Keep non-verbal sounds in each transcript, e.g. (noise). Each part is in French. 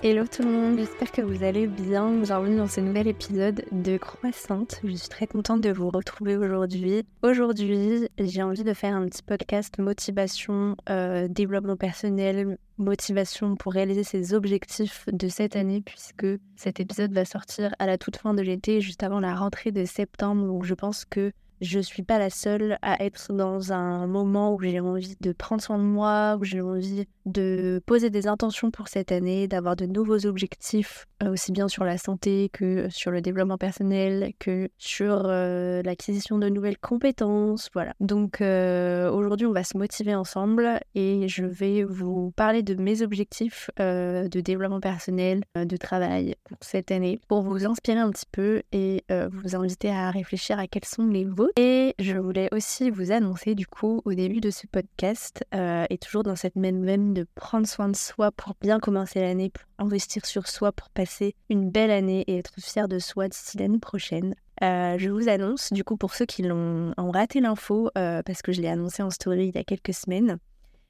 Hello tout le monde, j'espère que vous allez bien. Bienvenue dans ce nouvel épisode de Croissante. Je suis très contente de vous retrouver aujourd'hui. Aujourd'hui, j'ai envie de faire un petit podcast motivation, euh, développement personnel, motivation pour réaliser ses objectifs de cette année puisque cet épisode va sortir à la toute fin de l'été, juste avant la rentrée de septembre. Donc je pense que je suis pas la seule à être dans un moment où j'ai envie de prendre soin de moi, où j'ai envie de poser des intentions pour cette année, d'avoir de nouveaux objectifs, euh, aussi bien sur la santé que sur le développement personnel, que sur euh, l'acquisition de nouvelles compétences. Voilà. Donc euh, aujourd'hui, on va se motiver ensemble et je vais vous parler de mes objectifs de développement personnel, de travail pour cette année, pour vous inspirer un petit peu et vous inviter à réfléchir à quels sont les vôtres. Et je voulais aussi vous annoncer du coup au début de ce podcast et toujours dans cette même même de prendre soin de soi pour bien commencer l'année, pour investir sur soi, pour passer une belle année et être fier de soi d'ici l'année prochaine. Euh, je vous annonce, du coup, pour ceux qui l'ont ont raté l'info, euh, parce que je l'ai annoncé en story il y a quelques semaines,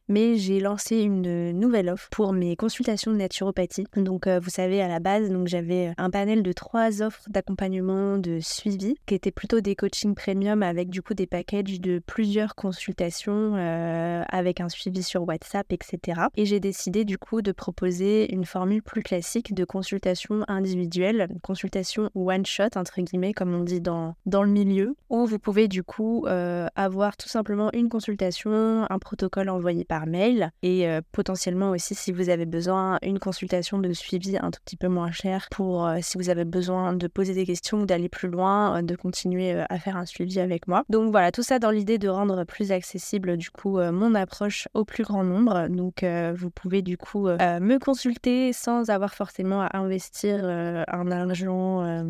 mais j'ai lancé une nouvelle offre pour mes consultations de naturopathie. Donc, euh, vous savez, à la base, j'avais un panel de trois offres d'accompagnement, de suivi, qui étaient plutôt des coachings premium avec du coup des packages de plusieurs consultations euh, avec un suivi sur WhatsApp, etc. Et j'ai décidé du coup de proposer une formule plus classique de consultation individuelle, consultation one shot entre guillemets, comme on dit dans dans le milieu, où vous pouvez du coup euh, avoir tout simplement une consultation, un protocole envoyé par mail et euh, potentiellement aussi si vous avez besoin une consultation de suivi un tout petit peu moins cher pour euh, si vous avez besoin de poser des questions ou d'aller plus loin, euh, de continuer à faire un suivi avec moi. Donc voilà, tout ça dans l'idée de rendre plus accessible du coup mon approche au plus grand nombre. Donc vous pouvez du coup me consulter sans avoir forcément à investir un argent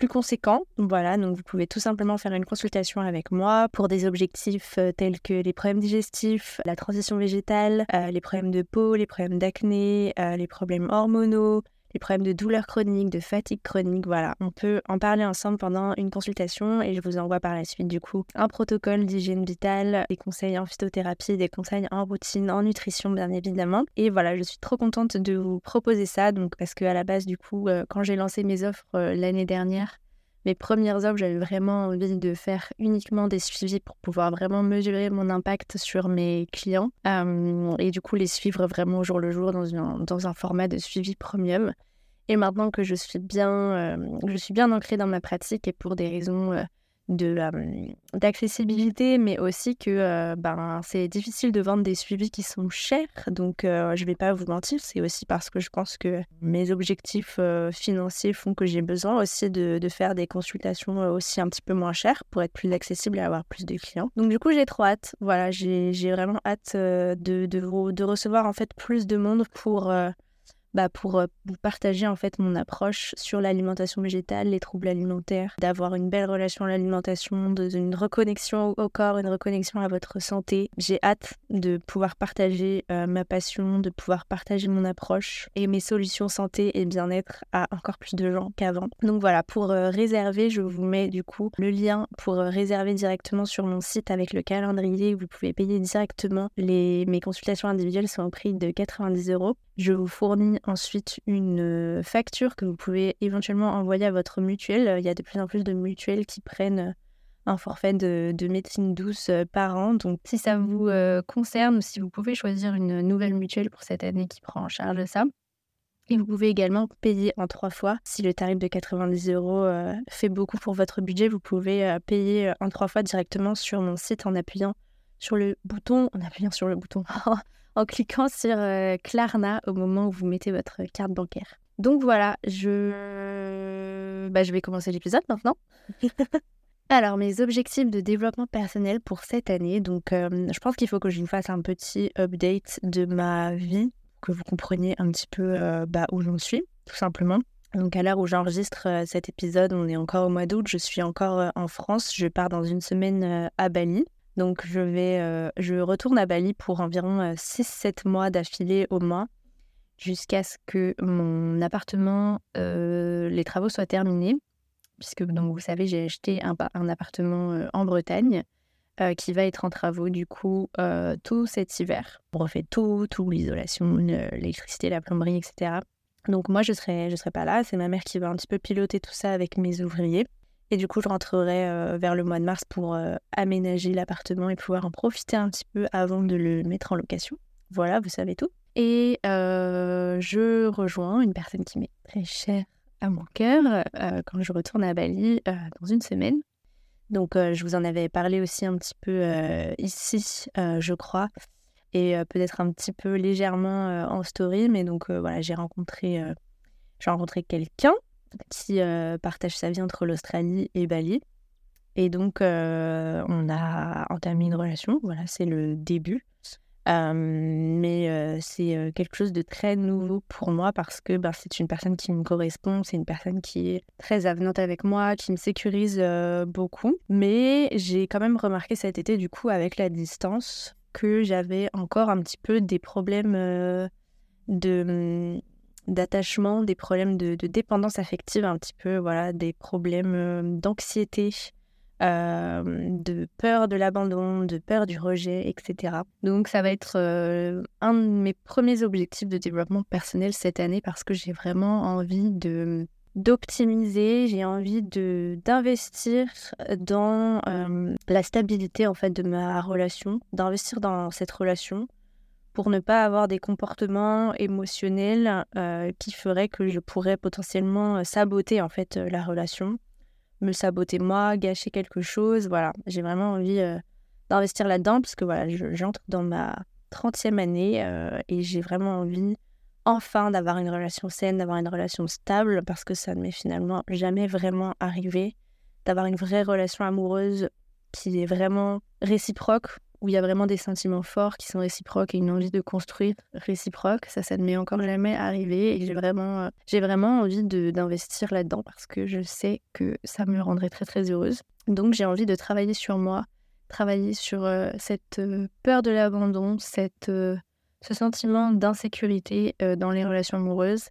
plus conséquent. Voilà, donc vous pouvez tout simplement faire une consultation avec moi pour des objectifs euh, tels que les problèmes digestifs, la transition végétale, euh, les problèmes de peau, les problèmes d'acné, euh, les problèmes hormonaux, les problèmes de douleurs chroniques, de fatigue chronique. Voilà, on peut en parler ensemble pendant une consultation et je vous envoie par la suite du coup un protocole d'hygiène vitale, des conseils en phytothérapie, des conseils en routine, en nutrition bien évidemment. Et voilà, je suis trop contente de vous proposer ça donc parce que à la base du coup euh, quand j'ai lancé mes offres euh, l'année dernière, mes premières offres, j'avais vraiment envie de faire uniquement des suivis pour pouvoir vraiment mesurer mon impact sur mes clients euh, et du coup les suivre vraiment au jour le jour dans, un, dans un format de suivi premium. Et maintenant que je suis bien, euh, je suis bien ancrée dans ma pratique et pour des raisons euh, d'accessibilité, mais aussi que ben, c'est difficile de vendre des suivis qui sont chers. Donc, je vais pas vous mentir, c'est aussi parce que je pense que mes objectifs financiers font que j'ai besoin aussi de, faire des consultations aussi un petit peu moins chères pour être plus accessible et avoir plus de clients. Donc, du coup, j'ai trop hâte. Voilà, j'ai vraiment hâte de, de, de, recevoir en fait plus de monde pour bah, pour euh, vous partager en fait mon approche sur l'alimentation végétale, les troubles alimentaires, d'avoir une belle relation à l'alimentation, une reconnexion au corps, une reconnexion à votre santé. J'ai hâte de pouvoir partager euh, ma passion, de pouvoir partager mon approche et mes solutions santé et bien-être à encore plus de gens qu'avant. Donc voilà, pour euh, réserver, je vous mets du coup le lien pour réserver directement sur mon site avec le calendrier. Vous pouvez payer directement les, mes consultations individuelles sont au prix de 90 euros. Je vous fournis ensuite une euh, facture que vous pouvez éventuellement envoyer à votre mutuelle. Il y a de plus en plus de mutuelles qui prennent un forfait de, médecine douce euh, par an. Donc si ça vous euh, concerne si vous pouvez choisir une nouvelle mutuelle pour cette année qui prend en charge ça. Et vous pouvez également payer en trois fois. Si le tarif de 90 euros fait beaucoup pour votre budget, vous pouvez payer en trois fois directement sur mon site en appuyant sur le bouton, en appuyant sur le bouton, (laughs) en cliquant sur euh, Klarna au moment où vous mettez votre carte bancaire. Donc voilà, je, bah, je vais commencer l'épisode maintenant. (laughs) Alors, mes objectifs de développement personnel pour cette année. Donc, euh, je pense qu'il faut que je vous fasse un petit update de ma vie, que vous compreniez un petit peu euh, bah, où j'en suis, tout simplement. Donc, à l'heure où j'enregistre cet épisode, on est encore au mois d'août, je suis encore en France. Je pars dans une semaine à Bali. Donc je vais, euh, je retourne à Bali pour environ 6-7 euh, mois d'affilée au moins, jusqu'à ce que mon appartement, euh, les travaux soient terminés, puisque donc vous savez j'ai acheté un, appartement en Bretagne qui va être en travaux du coup tout cet hiver. On refait tout, tout l'isolation, l'électricité, la plomberie, etc. Donc moi, je serai, je serai pas là. C'est ma mère qui va un petit peu piloter tout ça avec mes ouvriers. Et du coup, je rentrerai euh, vers le mois de mars pour euh, aménager l'appartement et pouvoir en profiter un petit peu avant de le mettre en location. Voilà, vous savez tout. Et euh, je rejoins une personne qui m'est très chère à mon cœur quand je retourne à Bali dans une semaine. Donc, je vous en avais parlé aussi un petit peu ici, je crois, et peut-être un petit peu légèrement en story. Mais donc, voilà, j'ai rencontré, j'ai rencontré quelqu'un qui partage sa vie entre l'Australie et Bali. Et donc, on a entamé une relation. Voilà, c'est le début mais c'est quelque chose de très nouveau pour moi parce que ben, c'est une personne qui me correspond, c'est une personne qui est très avenante avec moi, qui me sécurise beaucoup. Mais j'ai quand même remarqué cet été, du coup, avec la distance, que j'avais encore un petit peu des problèmes de mmh, d'attachement, des problèmes de, dépendance affective un petit peu, voilà, des problèmes d'anxiété euh, de peur de l'abandon, de peur du rejet, etc. Donc ça va être euh, un de mes premiers objectifs de développement personnel cette année parce que j'ai vraiment envie de d'optimiser, j'ai envie de d'investir dans euh, la stabilité en fait de ma relation, d'investir dans cette relation pour ne pas avoir des comportements émotionnels qui feraient que je pourrais potentiellement saboter en fait la relation me saboter moi, gâcher quelque chose. Voilà, j'ai vraiment envie euh, d'investir là-dedans parce que voilà, j'entre dans ma 30e année euh, et j'ai vraiment envie enfin d'avoir une relation saine, d'avoir une relation stable parce que ça ne m'est finalement jamais vraiment arrivé d'avoir une vraie relation amoureuse qui est vraiment réciproque où il y a vraiment des sentiments forts qui sont réciproques et une envie de construire réciproque. Ça, ça ne m'est encore jamais arrivé et j'ai vraiment, euh, envie d'investir là-dedans parce que je sais que ça me rendrait très très heureuse. Donc j'ai envie de travailler sur moi, travailler sur euh, cette euh, peur de l'abandon, ce sentiment d'insécurité dans les relations amoureuses.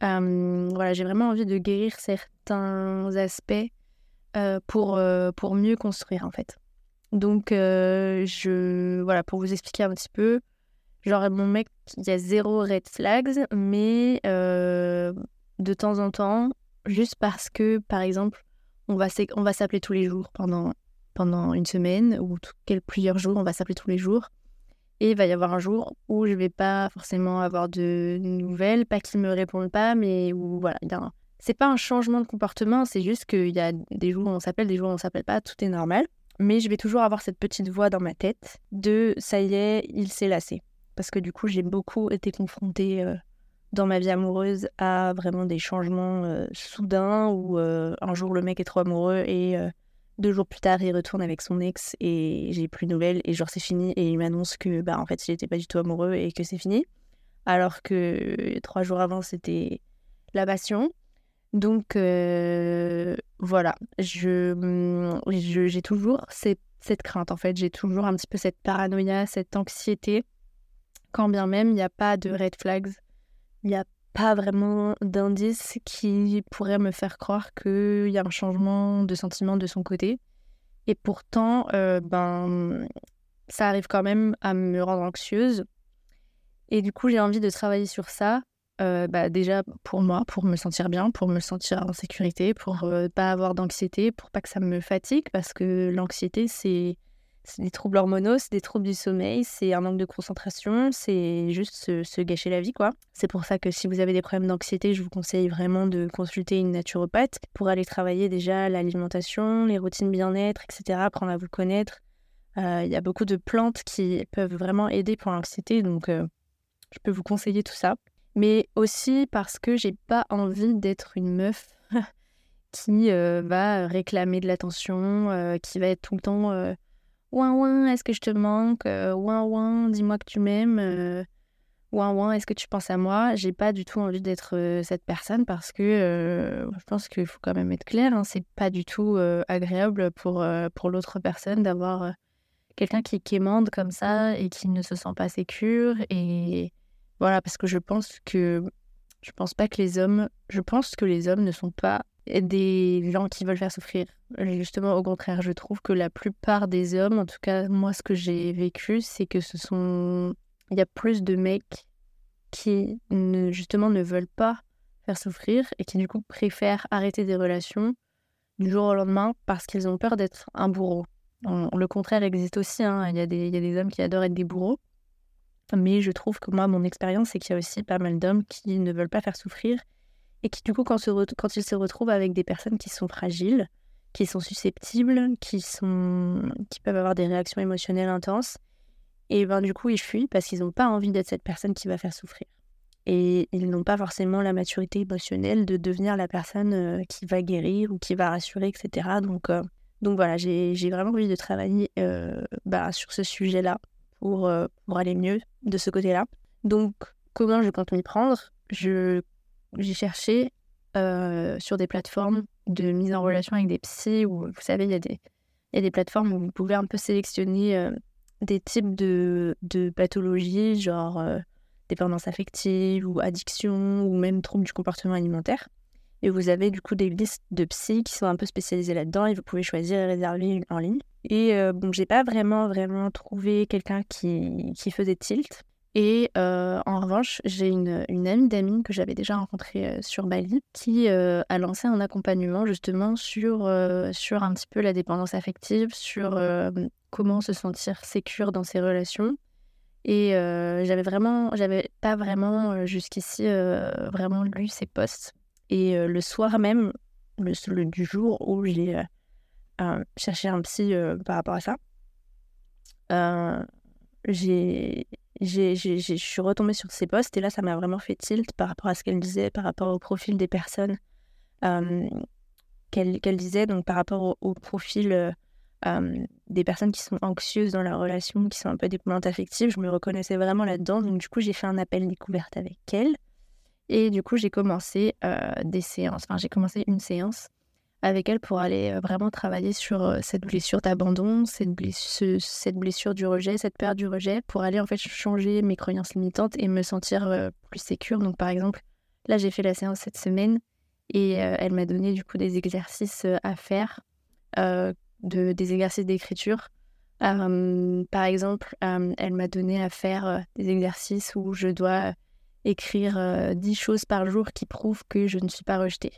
voilà, j'ai vraiment envie de guérir certains aspects pour, pour mieux construire en fait. Donc, euh, je, voilà, pour vous expliquer un petit peu, genre, mon mec, il y a zéro red flags, mais euh, de temps en temps, juste parce que, par exemple, on va, s'appeler tous les jours pendant, pendant une semaine ou plusieurs jours, on va s'appeler tous les jours. Et il va y avoir un jour où je vais pas forcément avoir de nouvelles, pas qu'il me répondent pas, mais où voilà, c'est pas un changement de comportement, c'est juste qu'il y a des jours où on s'appelle, des jours où on s'appelle pas, tout est normal mais je vais toujours avoir cette petite voix dans ma tête de ça y est, il s'est lassé. Parce que du coup, j'ai beaucoup été confrontée euh, dans ma vie amoureuse à vraiment des changements euh, soudains où euh, un jour le mec est trop amoureux et deux jours plus tard il retourne avec son ex et j'ai plus de nouvelles et genre c'est fini et il m'annonce que bah en fait il était pas du tout amoureux et que c'est fini. Alors que trois jours avant c'était la passion. Donc euh, voilà, je, j'ai toujours cette, cette, crainte en fait, j'ai toujours un petit peu cette paranoïa, cette anxiété, quand bien même il n'y a pas de red flags, il n'y a pas vraiment d'indices qui pourraient me faire croire qu'il y a un changement de sentiment de son côté. Et pourtant, euh, ben, ça arrive quand même à me rendre anxieuse. Et du coup, j'ai envie de travailler sur ça euh, bah, déjà pour moi, pour me sentir bien, pour me sentir en sécurité, pour euh, pas avoir d'anxiété, pour pas que ça me fatigue, parce que l'anxiété, c'est des troubles hormonaux, c'est des troubles du sommeil, c'est un manque de concentration, c'est juste se, gâcher la vie, quoi. C'est pour ça que si vous avez des problèmes d'anxiété, je vous conseille vraiment de consulter une naturopathe pour aller travailler déjà l'alimentation, les routines bien-être, etc., apprendre à vous connaître. Euh, il y a beaucoup de plantes qui peuvent vraiment aider pour l'anxiété, donc je peux vous conseiller tout ça mais aussi parce que j'ai pas envie d'être une meuf (laughs) qui euh, va réclamer de l'attention, euh, qui va être tout le temps euh, ouin ouin, est-ce que je te manque Ouin ouin, dis-moi que tu m'aimes. ouin ouin, est-ce que tu penses à moi? J'ai pas du tout envie d'être cette personne parce que je pense qu'il faut quand même être clair, hein, c'est pas du tout agréable pour, pour l'autre personne d'avoir quelqu'un qui quémande comme ça et qui ne se sent pas sécure et voilà, parce que je pense que je pense pas que les hommes, je pense que les hommes ne sont pas des gens qui veulent faire souffrir. Justement, au contraire, je trouve que la plupart des hommes, en tout cas moi, ce que j'ai vécu, c'est que ce sont, il y a plus de mecs qui ne, justement ne veulent pas faire souffrir et qui du coup préfèrent arrêter des relations du jour au lendemain parce qu'ils ont peur d'être un bourreau. le contraire existe aussi, hein. il, y a des, il y a des hommes qui adorent être des bourreaux, mais je trouve que moi, mon expérience, c'est qu'il y a aussi pas mal d'hommes qui ne veulent pas faire souffrir et qui, du coup, quand, ils se retrouvent avec des personnes qui sont fragiles, qui sont susceptibles, qui, sont... qui peuvent avoir des réactions émotionnelles intenses, et ben du coup, ils fuient parce qu'ils n'ont pas envie d'être cette personne qui va faire souffrir. Et ils n'ont pas forcément la maturité émotionnelle de devenir la personne euh, qui va guérir ou qui va rassurer, etc. Donc, euh, donc voilà, j'ai vraiment envie de travailler euh, bah, sur ce sujet-là pour, pour aller mieux de ce côté-là. Donc, comment je compte m'y prendre? J'ai cherché sur des plateformes de mise en relation avec des psys où, vous savez, il y, a des, y a des plateformes où vous pouvez un peu sélectionner des types de, de pathologies, genre dépendance affective ou addiction ou même troubles du comportement alimentaire. Et vous avez du coup des listes de psy qui sont un peu spécialisées là-dedans et vous pouvez choisir et réserver en ligne. Et euh, bon, j'ai pas vraiment vraiment trouvé quelqu'un qui, qui faisait tilt. Et euh, en revanche, j'ai une, une, amie d'amis que j'avais déjà rencontrée euh, sur Bali qui a lancé un accompagnement justement sur, sur un petit peu la dépendance affective, sur comment se sentir sécure dans ses relations et j'avais vraiment, j'avais pas vraiment jusqu'ici vraiment lu ces posts. Et le soir même, le, du jour où j'ai cherché un psy par rapport à ça, j'ai, je suis retombée sur ces posts et là, ça m'a vraiment fait tilt par rapport à ce qu'elle disait, par rapport au profil des personnes qu'elle, qu'elle disait, donc par rapport au profil des personnes qui sont anxieuses dans la relation, qui sont un peu dépendantes affectives. Je me reconnaissais vraiment là-dedans. Donc, du coup, j'ai fait un appel découverte avec elle. Et du coup, j'ai commencé des séances. Enfin, j'ai commencé une séance avec elle pour aller vraiment travailler sur cette blessure d'abandon, cette blessure, cette blessure du rejet, cette peur du rejet, pour aller en fait changer mes croyances limitantes et me sentir plus sécure. Donc, par exemple, là, j'ai fait la séance cette semaine et elle m'a donné du coup des exercices à faire de, des exercices d'écriture. par exemple, elle m'a donné à faire des exercices où je dois écrire 10 choses par jour qui prouvent que je ne suis pas rejetée.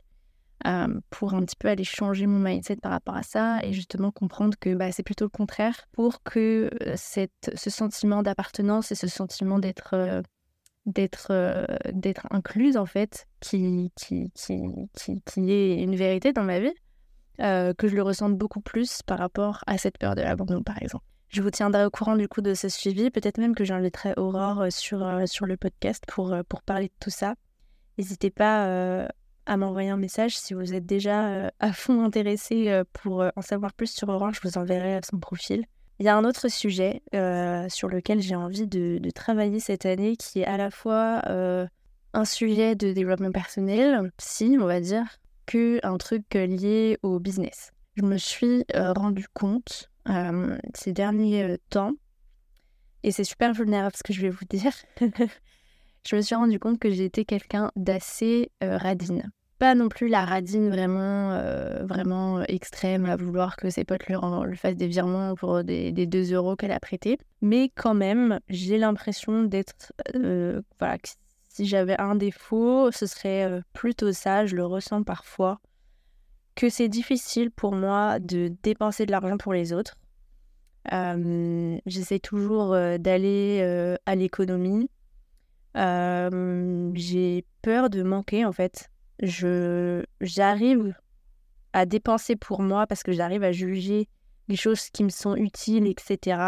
pour un petit peu aller changer mon mindset par rapport à ça et justement comprendre que bah, c'est plutôt le contraire pour que cette, ce sentiment d'appartenance et ce sentiment d'être d'être d'être incluse en fait qui qui, qui, qui, qui est une vérité dans ma vie euh, que je le ressente beaucoup plus par rapport à cette peur de l'abandon, par exemple. Je vous tiendrai au courant du coup de ce suivi, peut-être même que j'inviterai Aurore euh, sur, euh, sur le podcast pour, pour parler de tout ça. N'hésitez pas à m'envoyer un message si vous êtes déjà à fond intéressé pour en savoir plus sur Aurore, je vous enverrai son profil. Il y a un autre sujet sur lequel j'ai envie de, travailler cette année qui est à la fois un sujet de développement personnel, si on va dire, un truc lié au business. Je me suis euh, rendu compte euh, ces derniers euh, temps, et c'est super vulnérable ce que je vais vous (laughs) dire, je me suis rendu compte que j'étais quelqu'un d'assez radine. Pas non plus la radine vraiment, vraiment extrême à vouloir que ses potes lui, fassent des virements pour des, des 2 euros qu'elle a prêtés. Mais quand même, j'ai l'impression d'être. voilà, si j'avais un défaut, ce serait plutôt ça, je le ressens parfois, que c'est difficile pour moi de dépenser de l'argent pour les autres. J'essaie toujours d'aller à l'économie. J'ai peur de manquer en fait. J'arrive à dépenser pour moi parce que j'arrive à juger les choses qui me sont utiles, etc.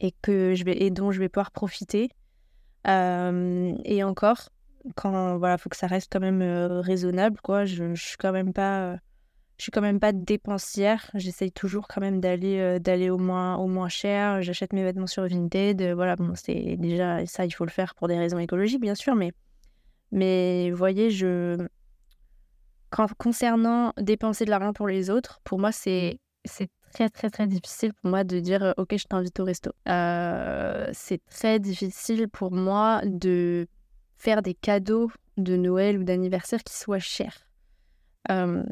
Et que je vais et dont je vais pouvoir profiter et encore, quand voilà, faut que ça reste quand même raisonnable, quoi. Je, je suis quand même pas, je suis quand même pas dépensière. J'essaye toujours quand même d'aller d'aller au moins au moins cher. J'achète mes vêtements sur Vinted. voilà, bon, c'est déjà ça, il faut le faire pour des raisons écologiques, bien sûr, mais mais vous voyez, je quand, concernant dépenser de l'argent pour les autres, pour moi, c'est c'est très très très difficile pour moi de dire ok je t'invite au resto. Euh, c'est très difficile pour moi de faire des cadeaux de Noël ou d'anniversaire qui soient chers. Euh,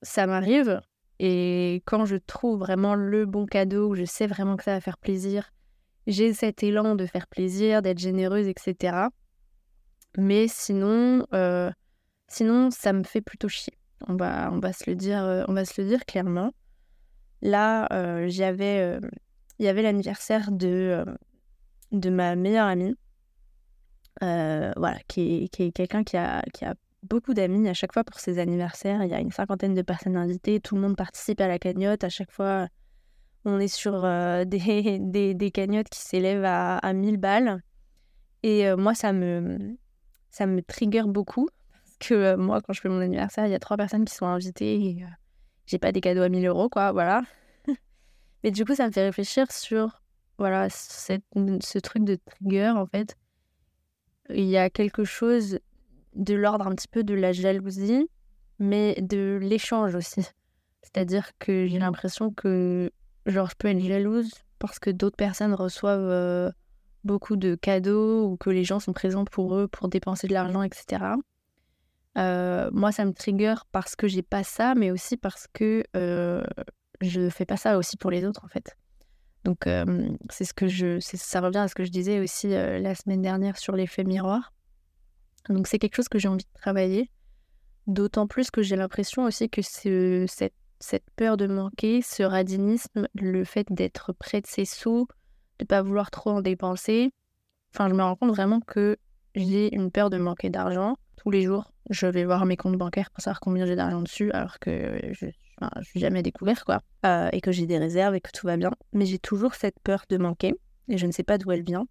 ça m'arrive et quand je trouve vraiment le bon cadeau, je sais vraiment que ça va faire plaisir, j'ai cet élan de faire plaisir, d'être généreuse, etc. Mais sinon, sinon, ça me fait plutôt chier. On va, on va se le dire, on va se le dire clairement. Là, j'avais, il y avait l'anniversaire de, de ma meilleure amie. Voilà, qui est, qui est quelqu'un qui a, qui a beaucoup d'amis. À chaque fois pour ses anniversaires, il y a une cinquantaine de personnes invitées. Tout le monde participe à la cagnotte. À chaque fois, on est sur euh, (laughs) des, des, des, cagnottes qui s'élèvent à, à 1000 balles. Et euh, moi, ça me, ça me trigger beaucoup. Parce que euh, moi, quand je fais mon anniversaire, il y a trois personnes qui sont invitées et j'ai pas des cadeaux à 1000 euros, quoi. Voilà. (laughs) Mais du coup, ça me fait réfléchir sur voilà, cette, ce truc de trigger, en fait. Il y a quelque chose de l'ordre un petit peu de la jalousie, mais de l'échange aussi. C'est-à-dire que j'ai l'impression que, genre, je peux être jalouse parce que d'autres personnes reçoivent euh, beaucoup de cadeaux ou que les gens sont présents pour eux pour dépenser de l'argent, etc. Euh, moi, ça me trigger parce que j'ai pas ça, mais aussi parce que euh, je fais pas ça aussi pour les autres, en fait. Donc, c'est ce que je, ça revient à ce que je disais aussi la semaine dernière sur l'effet miroir. Donc c'est quelque chose que j'ai envie de travailler. D'autant plus que j'ai l'impression aussi que cette, cette, peur de manquer, ce radinisme, le fait d'être près de ses sous, de pas vouloir trop en dépenser, enfin je me rends compte vraiment que j'ai une peur de manquer d'argent. Tous les jours, je vais voir mes comptes bancaires pour savoir combien j'ai d'argent dessus, alors que je ne suis jamais découvert, quoi. Euh, et que j'ai des réserves et que tout va bien. Mais j'ai toujours cette peur de manquer, et je ne sais pas d'où elle vient.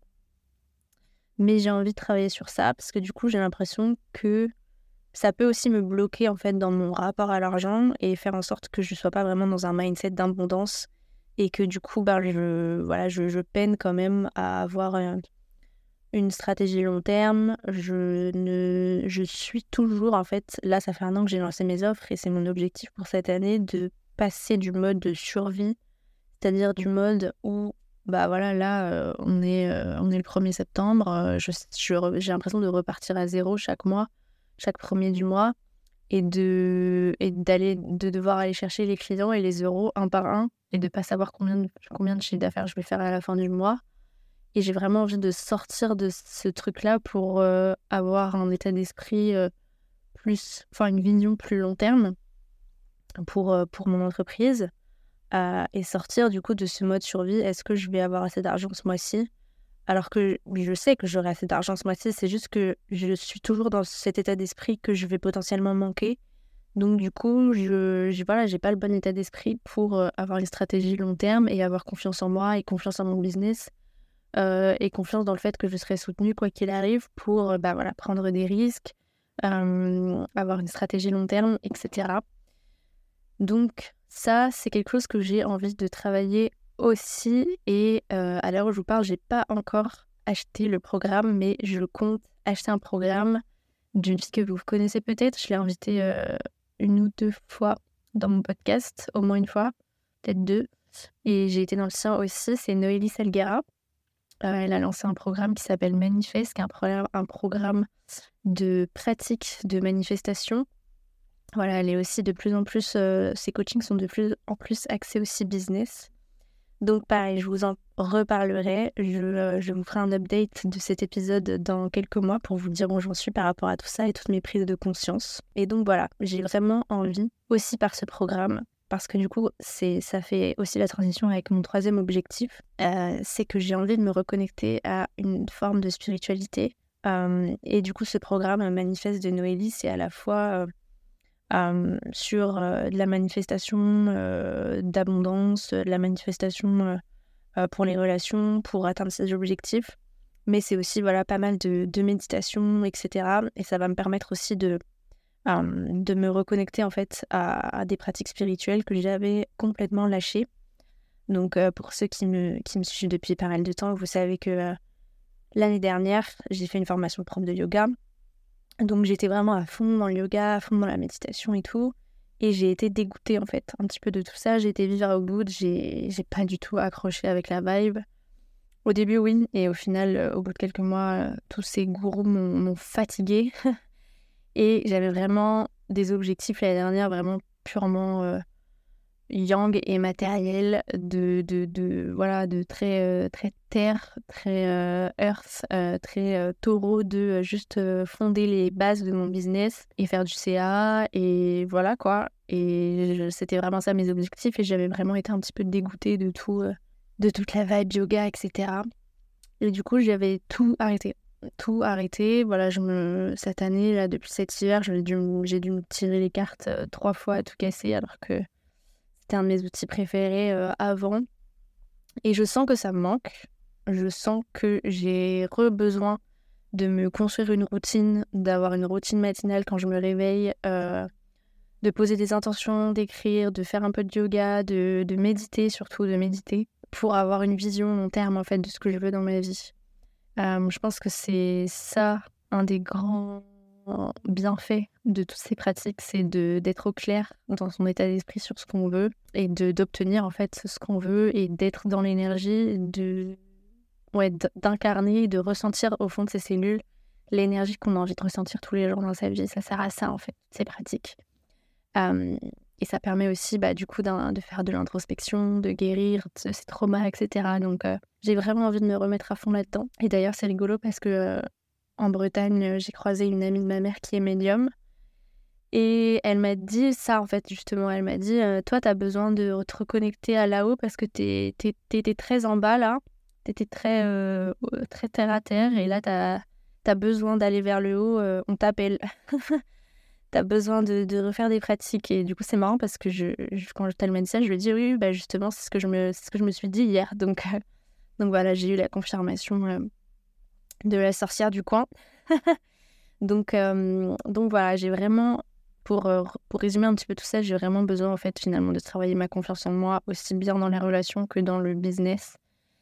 Mais j'ai envie de travailler sur ça parce que du coup, j'ai l'impression que ça peut aussi me bloquer en fait dans mon rapport à l'argent et faire en sorte que je ne sois pas vraiment dans un mindset d'abondance et que du coup, bah, je, voilà, je, peine quand même à avoir une stratégie long terme. Je, ne, je suis toujours, en fait, là, ça fait un an que j'ai lancé mes offres et c'est mon objectif pour cette année de passer du mode de survie, c'est-à-dire du mode où bah voilà, là, euh, on, est, euh, on est le 1er septembre. Euh, je, j'ai l'impression de repartir à zéro chaque mois, chaque premier du mois, et de, d'aller, de devoir aller chercher les clients et les euros un par un, et de pas savoir combien de, combien de chiffre d'affaires je vais faire à la fin du mois. Et j'ai vraiment envie de sortir de ce truc-là pour avoir un état d'esprit plus, enfin une vision plus long terme pour, pour mon entreprise et sortir du coup de ce mode survie. Est-ce que je vais avoir assez d'argent ce mois-ci? Alors que je sais que j'aurai assez d'argent ce mois-ci, c'est juste que je suis toujours dans cet état d'esprit que je vais potentiellement manquer. Donc du coup, je, je voilà, pas le bon état d'esprit pour euh, avoir une stratégie long terme et avoir confiance en moi et confiance en mon business euh, et confiance dans le fait que je serai soutenue quoi qu'il arrive pour euh, bah, voilà, prendre des risques, avoir une stratégie long terme, etc. Donc ça, c'est quelque chose que j'ai envie de travailler aussi. Et euh, à l'heure où je vous parle, j'ai pas encore acheté le programme, mais je compte acheter un programme d'une fille que vous connaissez peut-être. Je l'ai invitée une ou deux fois dans mon podcast, au moins une fois, peut-être deux. Et j'ai été dans le sien aussi, c'est Noélie Salguera. Euh, elle a lancé un programme qui s'appelle Manifest, qui est un, programme de pratique de manifestation voilà, elle est aussi de plus en plus, euh, ses coachings sont de plus en plus axés aussi business. Donc pareil, je vous en reparlerai. Euh, je, vous ferai un update de cet épisode dans quelques mois pour vous dire où j'en suis par rapport à tout ça et toutes mes prises de conscience. Et donc voilà, j'ai vraiment envie aussi par ce programme, parce que du coup, c'est, ça fait aussi la transition avec mon troisième objectif, euh, c'est que j'ai envie de me reconnecter à une forme de spiritualité. et du coup, ce programme Manifeste de Noélie, c'est à la fois sur de la manifestation d'abondance, de la manifestation pour les relations, pour atteindre ses objectifs. Mais c'est aussi voilà, pas mal de, de, méditation, etc. Et ça va me permettre aussi de, de me reconnecter en fait à, des pratiques spirituelles que j'avais complètement lâchées. Donc pour ceux qui me, suivent depuis pas mal de temps, vous savez que l'année dernière, j'ai fait une formation propre de yoga. Donc j'étais vraiment à fond dans le yoga, à fond dans la méditation et tout. Et j'ai été dégoûtée en fait un petit peu de tout ça. J'ai été vivre au bout, j'ai pas du tout accroché avec la vibe. Au début, oui, et au final, euh, au bout de quelques mois, euh, tous ces gourous m'ont fatiguée. (laughs) et j'avais vraiment des objectifs l'année dernière, vraiment purement, euh, yang et matériel, de, de, de voilà, de très, euh, très terre, très euh, earth, très taureau, de juste fonder les bases de mon business et faire du CA et voilà quoi. Et c'était vraiment ça mes objectifs et j'avais vraiment été un petit peu dégoûtée de tout, de toute la vibe yoga, etc. Et du coup, j'avais tout arrêté tout arrêté. Voilà, je me... cette année, là, depuis cet hiver, j'ai dû, j'ai dû me tirer les cartes euh, trois fois, tout casser, alors que c'était un de mes outils préférés euh, avant. Et je sens que ça me manque. Je sens que j'ai re-besoin de me construire une routine, d'avoir une routine matinale quand je me réveille, euh, de poser des intentions, d'écrire, de faire un peu de yoga, de, de méditer, surtout de méditer, pour avoir une vision long terme en fait de ce que je veux dans ma vie. Je pense que c'est ça un des grands bienfaits de toutes ces pratiques, c'est d'être au clair dans son état d'esprit sur ce qu'on veut et d'obtenir en fait ce qu'on veut et d'être dans l'énergie de ouais, d'incarner, de ressentir au fond de ses cellules l'énergie qu'on a envie de ressentir tous les jours dans sa vie. Ça sert à ça en fait, ces pratiques. Et ça permet aussi, bah, du coup, de faire de l'introspection, de guérir ces traumas, etc. Donc, j'ai vraiment envie de me remettre à fond là-dedans. Et d'ailleurs, c'est rigolo parce que en Bretagne, j'ai croisé une amie de ma mère qui est médium. Et elle m'a dit ça, en fait, justement. Elle m'a dit Toi, tu as besoin de te reconnecter à là-haut parce que tu étais très en bas, là. Tu étais très, très terre à terre. Et là, tu as, besoin d'aller vers le haut. on t'appelle. (laughs) tu as besoin de, refaire des pratiques. Et du coup, c'est marrant parce que je, quand elle m'a dit ça, je lui ai dit oui, bah justement, c'est ce, que je me, ce que je me suis dit hier. Donc, euh, donc voilà, j'ai eu la confirmation euh, de la sorcière du coin. (laughs) donc, euh, donc voilà, j'ai vraiment, pour, pour résumer un petit peu tout ça, j'ai vraiment besoin en fait finalement de travailler ma confiance en moi, aussi bien dans les relations que dans le business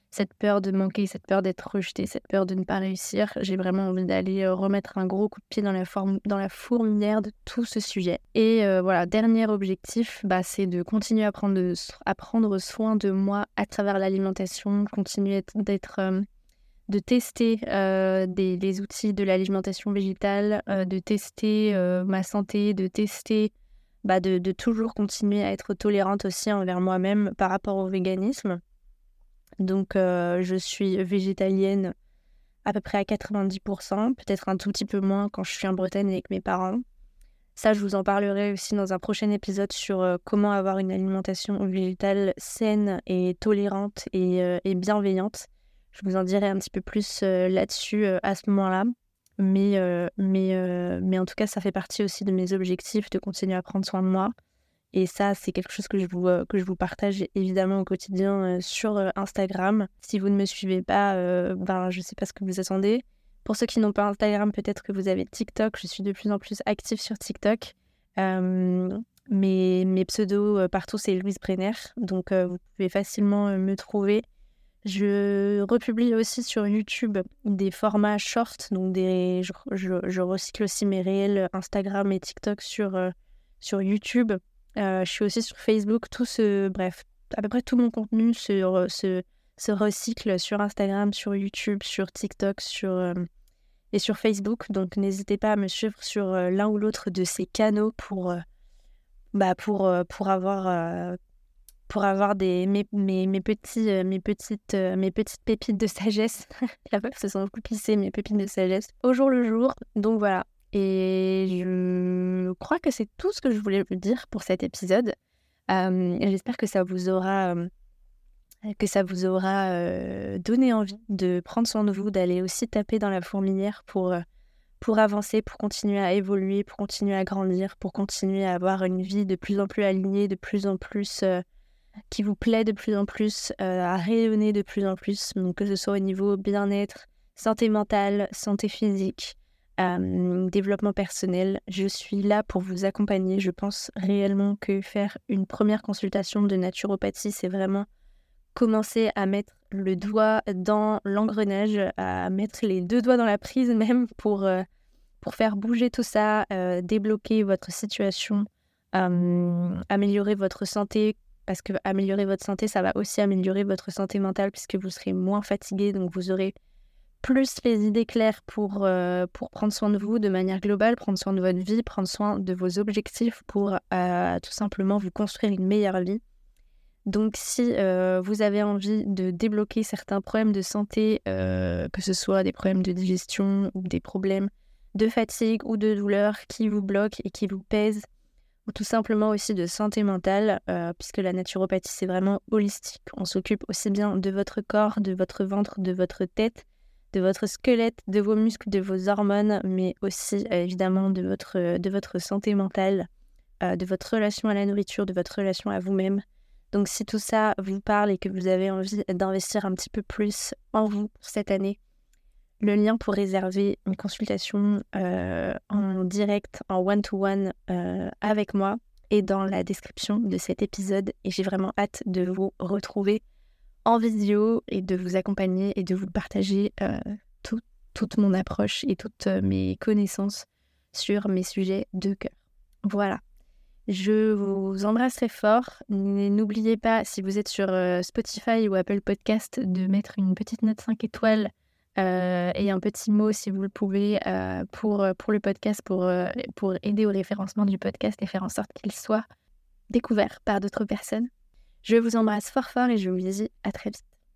cette peur de manquer, cette peur d'être rejeté, cette peur de ne pas réussir. J'ai vraiment envie d'aller euh, remettre un gros coup de pied dans la, forme, dans fourmilière de tout ce sujet. Et euh, voilà, dernier objectif, bah, c'est de continuer à prendre, soin de moi à travers l'alimentation, continuer d'être... Euh, de tester des, outils de l'alimentation végétale, de tester ma santé, de tester, bah, de, toujours continuer à être tolérante aussi envers moi-même par rapport au véganisme. Donc, euh, je suis végétalienne à peu près à 90%, peut-être un tout petit peu moins quand je suis en Bretagne avec mes parents. Ça, je vous en parlerai aussi dans un prochain épisode sur euh, comment avoir une alimentation végétale saine et tolérante et, euh, bienveillante. Je vous en dirai un petit peu plus là-dessus à ce moment-là. Mais, mais, mais en tout cas, ça fait partie aussi de mes objectifs de continuer à prendre soin de moi et ça, c'est quelque chose que je vous, euh, que je vous partage évidemment au quotidien euh, sur euh, Instagram. Si vous ne me suivez pas, ben, je ne sais pas ce que vous attendez. Pour ceux qui n'ont pas Instagram, peut-être que vous avez TikTok. Je suis de plus en plus active sur TikTok. mes, mes pseudos partout, c'est Louise Brenner. Donc, vous pouvez facilement me trouver. Je republie aussi sur YouTube des formats short. Donc, des, je, je, recycle aussi mes réels Instagram et TikTok sur, sur YouTube. Euh, je suis aussi sur Facebook. Tout ce, bref, à peu près tout mon contenu se, recycle sur Instagram, sur YouTube, sur TikTok, sur, euh, et sur Facebook. Donc n'hésitez pas à me suivre sur euh, l'un ou l'autre de ces canaux pour, bah, pour, pour avoir pour avoir des mes, mes, mes petits mes petites mes petites pépites de sagesse (laughs) la meuf se sont beaucoup pissées mes pépites de sagesse au jour le jour donc voilà et je crois que c'est tout ce que je voulais vous dire pour cet épisode. J'espère que ça vous aura, donné envie de prendre soin de vous, d'aller aussi taper dans la fourmilière pour, avancer, pour continuer à évoluer, pour continuer à grandir, pour continuer à avoir une vie de plus en plus alignée, de plus en plus qui vous plaît de plus en plus, à rayonner de plus en plus, que ce soit au niveau bien-être, santé mentale, santé physique, développement personnel. Je suis là pour vous accompagner. Je pense réellement que faire une première consultation de naturopathie, c'est vraiment commencer à mettre le doigt dans l'engrenage, à mettre les deux doigts dans la prise même pour, euh, pour faire bouger tout ça, euh, débloquer votre situation, améliorer votre santé. Parce que améliorer votre santé, ça va aussi améliorer votre santé mentale puisque vous serez moins fatigué, donc vous aurez plus les idées claires pour, euh, pour prendre soin de vous de manière globale, prendre soin de votre vie, prendre soin de vos objectifs pour euh, tout simplement vous construire une meilleure vie. Donc si vous avez envie de débloquer certains problèmes de santé, que ce soit des problèmes de digestion ou des problèmes de fatigue ou de douleur qui vous bloquent et qui vous pèsent, ou tout simplement aussi de santé mentale, puisque la naturopathie c'est vraiment holistique. On s'occupe aussi bien de votre corps, de votre ventre, de votre tête, de votre squelette, de vos muscles, de vos hormones, mais aussi évidemment de votre, de votre santé mentale, de votre relation à la nourriture, de votre relation à vous-même. Donc si tout ça vous parle et que vous avez envie d'investir un petit peu plus en vous cette année, le lien pour réserver une consultation euh, en direct, en one-to-one euh, avec moi est dans la description de cet épisode et j'ai vraiment hâte de vous retrouver en vidéo et de vous accompagner et de vous partager euh, toute mon approche et toutes mes connaissances sur mes sujets de cœur. Voilà. Je vous embrasse très fort. N'oubliez pas, si vous êtes sur euh, Spotify ou Apple Podcast, de mettre une petite note 5 étoiles euh, et un petit mot, si vous le pouvez, euh, pour, pour le podcast, pour, pour aider au référencement du podcast et faire en sorte qu'il soit découvert par d'autres personnes. Je vous embrasse fort fort et je vous dis à très vite.